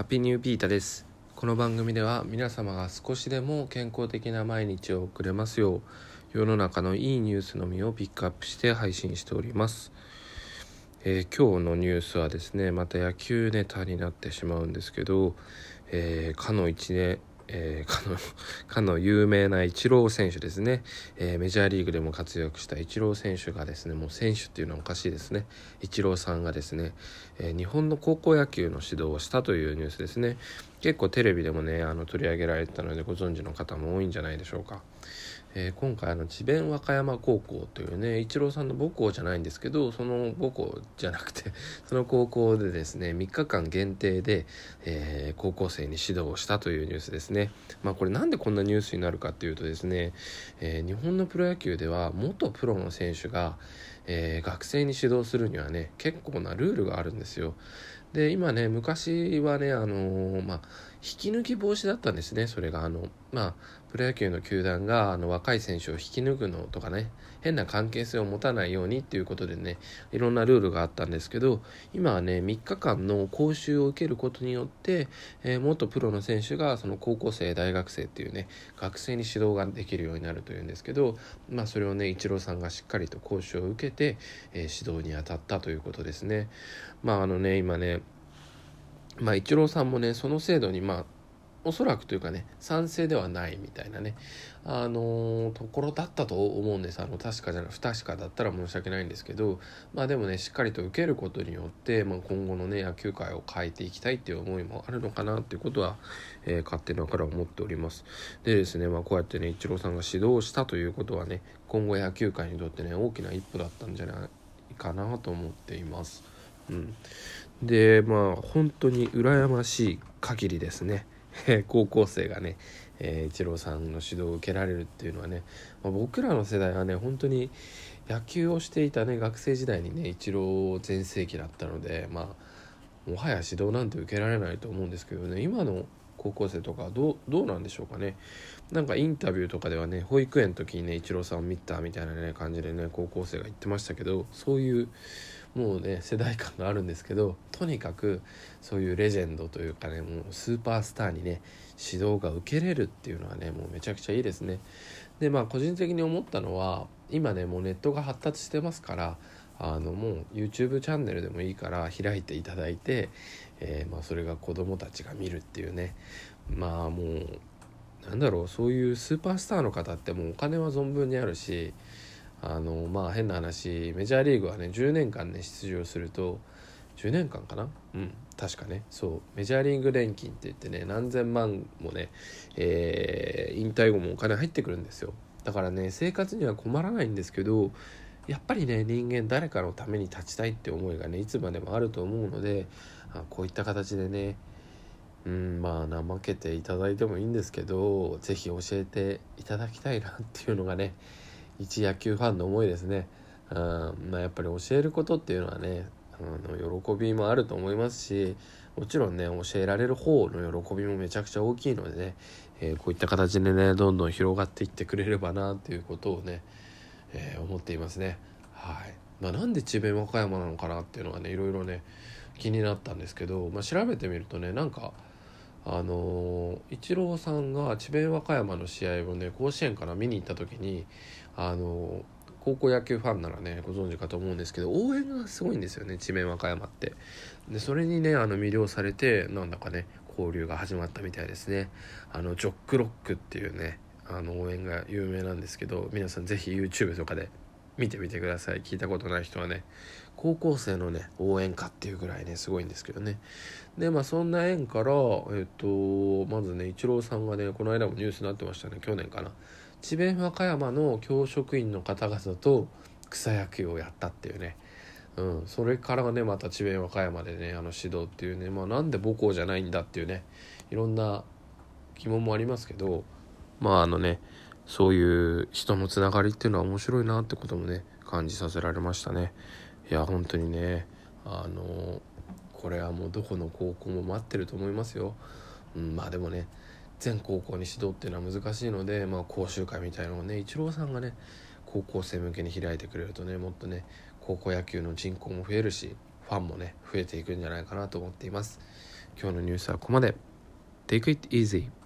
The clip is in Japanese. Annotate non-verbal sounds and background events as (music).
ハッピーニューピータです。この番組では皆様が少しでも健康的な毎日を送れますよう世の中のいいニュースのみをピックアップして配信しております、えー、今日のニュースはですねまた野球ネタになってしまうんですけど、えー、かの1年えー、かの、かの有名なイチロー選手ですね、えー、メジャーリーグでも活躍したイチロー選手がですね、もう選手っていうのはおかしいですね。イチローさんがですね、えー、日本の高校野球の指導をしたというニュースですね。結構テレビでもね、あの取り上げられてたのでご存知の方も多いんじゃないでしょうか。えー、今回の智弁和歌山高校というねイチローさんの母校じゃないんですけどその母校じゃなくて (laughs) その高校でですね3日間限定で、えー、高校生に指導をしたというニュースですね。まあこれなんでこんなニュースになるかっていうとですね、えー、日本のプロ野球では元プロの選手が、え学生に指導するにはね結構なルールがあるんですよ。で今ね昔はねあのまあ引き抜き防止だったんですねそれが。あのまあプロ野球の球団があの若い選手を引き抜くのとかね変な関係性を持たないようにっていうことでねいろんなルールがあったんですけど今はね3日間の講習を受けることによって、えー、元プロの選手がその高校生大学生っていうね学生に指導ができるようになるというんですけどまあそれをねイチローさんがしっかりと講習を受けて、えー、指導に当たったということですね。まああのね今ねまあイチローさんもねその制度にまあおそらくというかね賛成ではないみたいなね。あのー、ところだったと思うんです。あの確かじゃない不確かだったら申し訳ないんですけどまあでもねしっかりと受けることによって、まあ、今後のね野球界を変えていきたいっていう思いもあるのかなっていうことは、えー、勝手ながら思っております。でですねまあこうやってねイチローさんが指導したということはね今後野球界にとってね大きな一歩だったんじゃないかなと思っています。うん、でまあ本当に羨ましい限りですね。高校生がね、えー、イチローさんの指導を受けられるっていうのはね、まあ、僕らの世代はね本当に野球をしていたね学生時代にねイチロー全盛期だったのでまあもはや指導なんて受けられないと思うんですけどね今の高校生とかどうどうなんでしょうかね。なんかインタビューとかではね保育園の時にねイチローさんを見たみたいなね感じでね高校生が言ってましたけどそういうもうね世代間があるんですけどとにかくそういうレジェンドというかねもうスーパースターにね指導が受けれるっていうのはねもうめちゃくちゃいいですね。でまあ個人的に思ったのは今ねもうネットが発達してますからあのもう YouTube チャンネルでもいいから開いていただいて、えー、まあ、それが子供たちが見るっていうねまあもうなんだろうそういうスーパースターの方ってもうお金は存分にあるしあのまあ変な話メジャーリーグはね10年間ね出場すると10年間かな？うん確かね。そう。メジャーリーグ年金って言ってね何千万もね、えー、引退後もお金入ってくるんですよ。だからね生活には困らないんですけどやっぱりね人間誰かのために立ちたいって思いがねいつまでもあると思うのであこういった形でねうんまあ怠けていただいてもいいんですけど是非教えていただきたいなっていうのがね一野球ファンの思いですね。うんまあ、やっぱり教えることっていうのはねあの喜びもあると思いますしもちろんね教えられる方の喜びもめちゃくちゃ大きいのでね、えー、こういった形でねどんどん広がっていってくれればなっていうことをね、えー、思っていますね。はいまあ、なんで智弁和歌山なのかなっていうのはねいろいろね気になったんですけど、まあ、調べてみるとねなんかあのイチローさんが智弁和歌山の試合をね甲子園から見に行った時にあの高校野球ファンならねご存知かと思うんですけど応援がすごいんですよね智弁和歌山って。でそれにねあの魅了されてなんだかね交流が始まったみたいですね。あのジョックロックっていうねあの応援が有名なんですけど皆さん是非 YouTube とかで見てみてください。聞いたことない人はね。高校生のね応援歌っていうぐらいねすごいんですけどね。でまあそんな縁からえっとまずねイチローさんがねこの間もニュースになってましたね。去年かな。智弁和歌山の教職員の方々と草野球をやったっていうね。うん、それからねまた智弁和歌山でねあの指導っていうね、まあ、なんで母校じゃないんだっていうねいろんな疑問もありますけどまああのねそういう人のつながりっていうのは面白いなってこともね感じさせられましたね。いや本当にねあのこれはもうどこの高校も待ってると思いますよ、うん、まあでもね全高校に指導っていうのは難しいので、まあ、講習会みたいなのをねイチローさんがね高校生向けに開いてくれるとねもっとね高校野球の人口も増えるしファンもね増えていくんじゃないかなと思っています、今日のニュースはここまで。Take it easy.